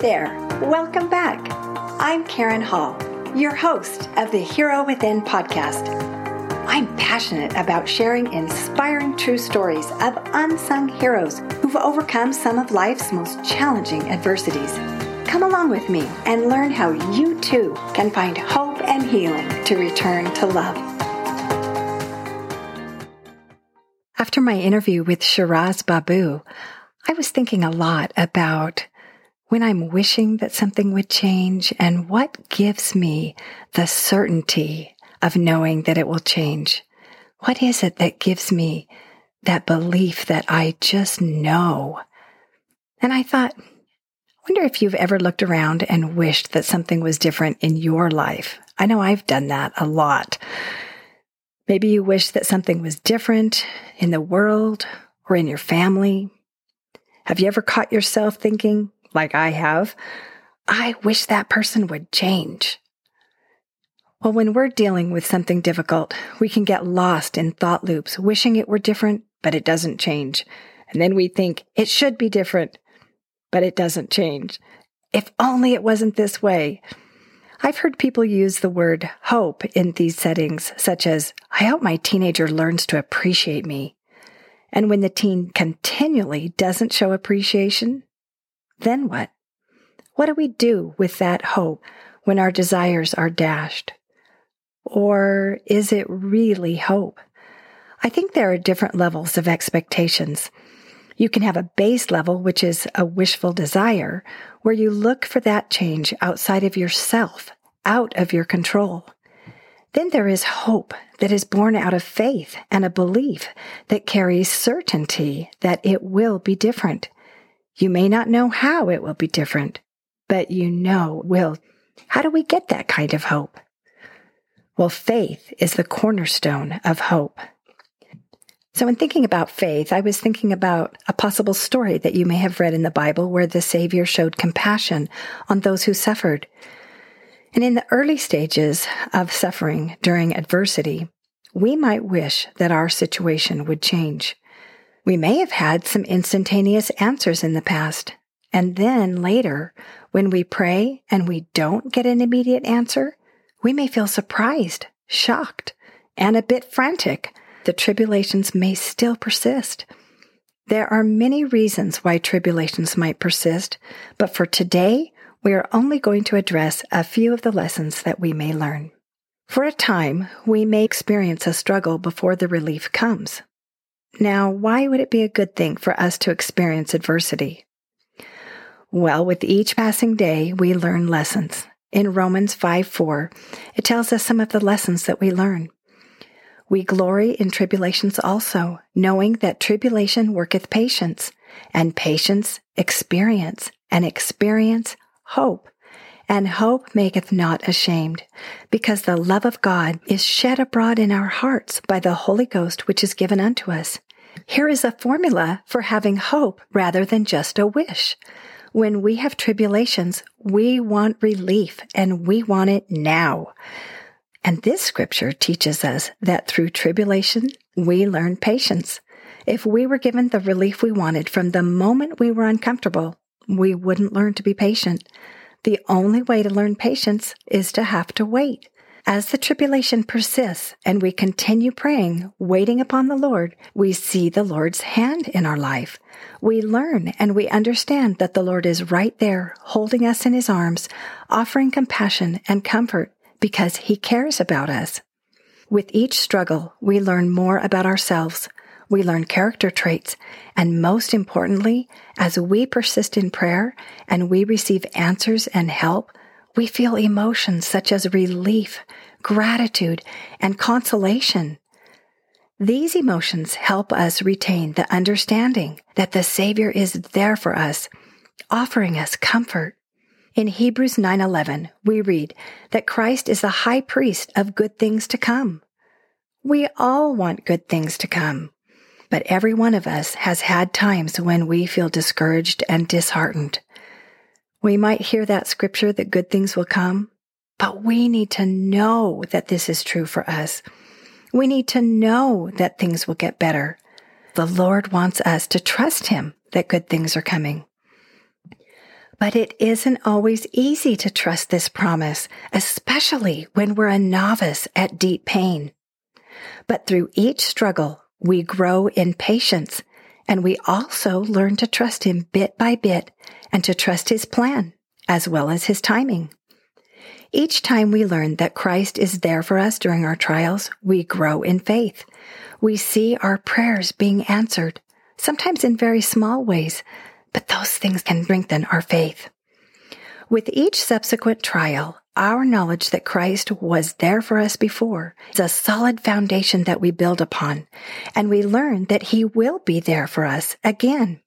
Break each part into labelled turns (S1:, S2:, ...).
S1: There, welcome back. I'm Karen Hall, your host of the Hero Within podcast. I'm passionate about sharing inspiring true stories of unsung heroes who've overcome some of life's most challenging adversities. Come along with me and learn how you too can find hope and healing to return to love. After my interview with Shiraz Baboo, I was thinking a lot about when I'm wishing that something would change and what gives me the certainty of knowing that it will change. What is it that gives me that belief that I just know? And I thought, wonder if you've ever looked around and wished that something was different in your life. I know I've done that a lot. Maybe you wish that something was different in the world or in your family. Have you ever caught yourself thinking, like I have, I wish that person would change. Well, when we're dealing with something difficult, we can get lost in thought loops, wishing it were different, but it doesn't change. And then we think it should be different, but it doesn't change. If only it wasn't this way. I've heard people use the word hope in these settings, such as, I hope my teenager learns to appreciate me. And when the teen continually doesn't show appreciation, then what? What do we do with that hope when our desires are dashed? Or is it really hope? I think there are different levels of expectations. You can have a base level, which is a wishful desire, where you look for that change outside of yourself, out of your control. Then there is hope that is born out of faith and a belief that carries certainty that it will be different. You may not know how it will be different, but you know will. How do we get that kind of hope? Well, faith is the cornerstone of hope. So, in thinking about faith, I was thinking about a possible story that you may have read in the Bible where the Savior showed compassion on those who suffered. And in the early stages of suffering during adversity, we might wish that our situation would change. We may have had some instantaneous answers in the past. And then later, when we pray and we don't get an immediate answer, we may feel surprised, shocked, and a bit frantic. The tribulations may still persist. There are many reasons why tribulations might persist, but for today, we are only going to address a few of the lessons that we may learn. For a time, we may experience a struggle before the relief comes. Now, why would it be a good thing for us to experience adversity? Well, with each passing day, we learn lessons. In Romans 5 4, it tells us some of the lessons that we learn. We glory in tribulations also, knowing that tribulation worketh patience, and patience experience, and experience hope. And hope maketh not ashamed, because the love of God is shed abroad in our hearts by the Holy Ghost which is given unto us. Here is a formula for having hope rather than just a wish. When we have tribulations, we want relief and we want it now. And this scripture teaches us that through tribulation, we learn patience. If we were given the relief we wanted from the moment we were uncomfortable, we wouldn't learn to be patient. The only way to learn patience is to have to wait. As the tribulation persists and we continue praying, waiting upon the Lord, we see the Lord's hand in our life. We learn and we understand that the Lord is right there, holding us in his arms, offering compassion and comfort because he cares about us. With each struggle, we learn more about ourselves. We learn character traits. And most importantly, as we persist in prayer and we receive answers and help, we feel emotions such as relief, gratitude, and consolation. These emotions help us retain the understanding that the Savior is there for us, offering us comfort. In Hebrews 9:11, we read that Christ is the high priest of good things to come. We all want good things to come, but every one of us has had times when we feel discouraged and disheartened. We might hear that scripture that good things will come, but we need to know that this is true for us. We need to know that things will get better. The Lord wants us to trust Him that good things are coming. But it isn't always easy to trust this promise, especially when we're a novice at deep pain. But through each struggle, we grow in patience and we also learn to trust him bit by bit and to trust his plan as well as his timing. Each time we learn that Christ is there for us during our trials, we grow in faith. We see our prayers being answered, sometimes in very small ways, but those things can strengthen our faith. With each subsequent trial, our knowledge that Christ was there for us before is a solid foundation that we build upon, and we learn that He will be there for us again.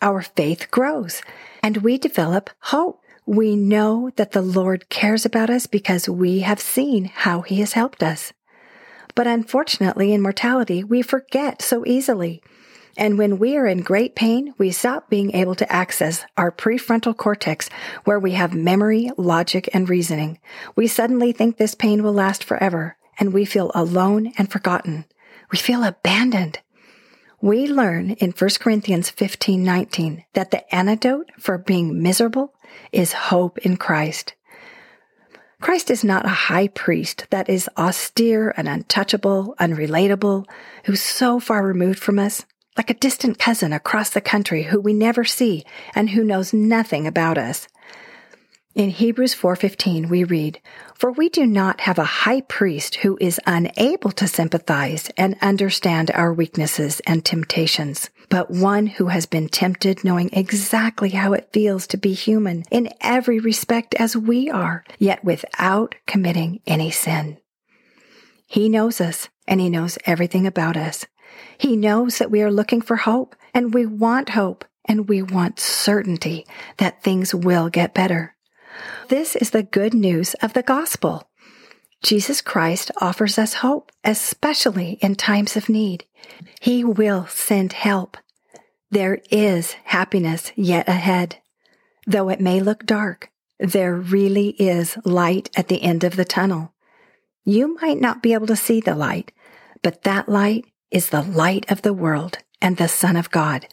S1: Our faith grows, and we develop hope. We know that the Lord cares about us because we have seen how He has helped us. But unfortunately, in mortality, we forget so easily. And when we are in great pain, we stop being able to access our prefrontal cortex where we have memory, logic, and reasoning. We suddenly think this pain will last forever and we feel alone and forgotten. We feel abandoned. We learn in 1 Corinthians 15, 19 that the antidote for being miserable is hope in Christ. Christ is not a high priest that is austere and untouchable, unrelatable, who's so far removed from us like a distant cousin across the country who we never see and who knows nothing about us. In Hebrews 4:15 we read, "For we do not have a high priest who is unable to sympathize and understand our weaknesses and temptations, but one who has been tempted knowing exactly how it feels to be human in every respect as we are, yet without committing any sin." He knows us and he knows everything about us. He knows that we are looking for hope and we want hope and we want certainty that things will get better. This is the good news of the gospel. Jesus Christ offers us hope, especially in times of need. He will send help. There is happiness yet ahead. Though it may look dark, there really is light at the end of the tunnel. You might not be able to see the light, but that light is the light of the world and the Son of God.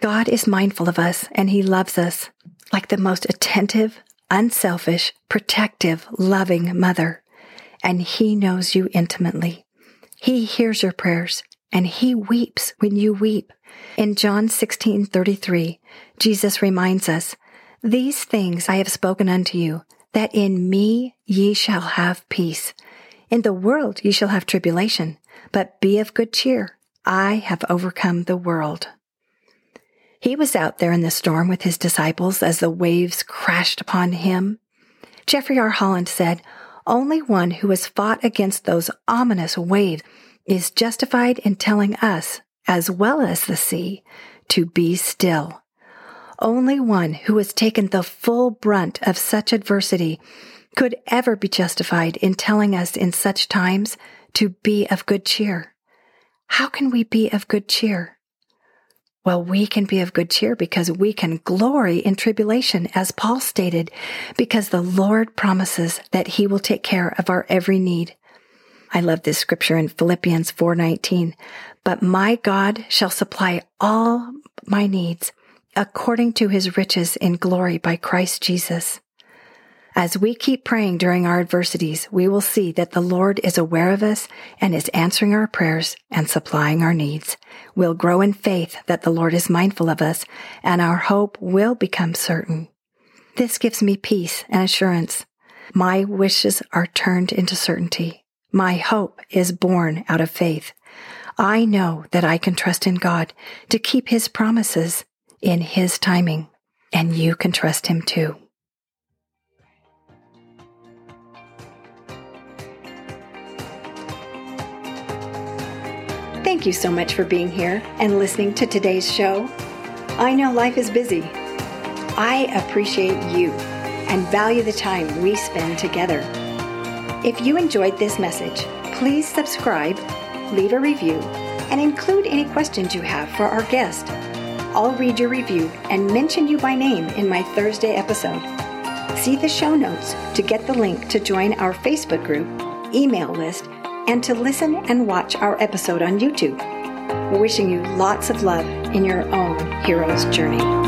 S1: God is mindful of us and He loves us like the most attentive, unselfish, protective, loving mother. And He knows you intimately. He hears your prayers and He weeps when you weep. In John 16 33, Jesus reminds us, These things I have spoken unto you, that in me ye shall have peace. In the world ye shall have tribulation but be of good cheer. I have overcome the world. He was out there in the storm with his disciples as the waves crashed upon him. Jeffrey R. Holland said, Only one who has fought against those ominous waves is justified in telling us, as well as the sea, to be still. Only one who has taken the full brunt of such adversity could ever be justified in telling us in such times to be of good cheer. How can we be of good cheer? Well, we can be of good cheer because we can glory in tribulation, as Paul stated, because the Lord promises that he will take care of our every need. I love this scripture in Philippians 4:19. But my God shall supply all my needs according to his riches in glory by Christ Jesus. As we keep praying during our adversities, we will see that the Lord is aware of us and is answering our prayers and supplying our needs. We'll grow in faith that the Lord is mindful of us and our hope will become certain. This gives me peace and assurance. My wishes are turned into certainty. My hope is born out of faith. I know that I can trust in God to keep his promises in his timing, and you can trust him too. Thank you so much for being here and listening to today's show. I know life is busy. I appreciate you and value the time we spend together. If you enjoyed this message, please subscribe, leave a review, and include any questions you have for our guest. I'll read your review and mention you by name in my Thursday episode. See the show notes to get the link to join our Facebook group, email list, and to listen and watch our episode on YouTube. Wishing you lots of love in your own hero's journey.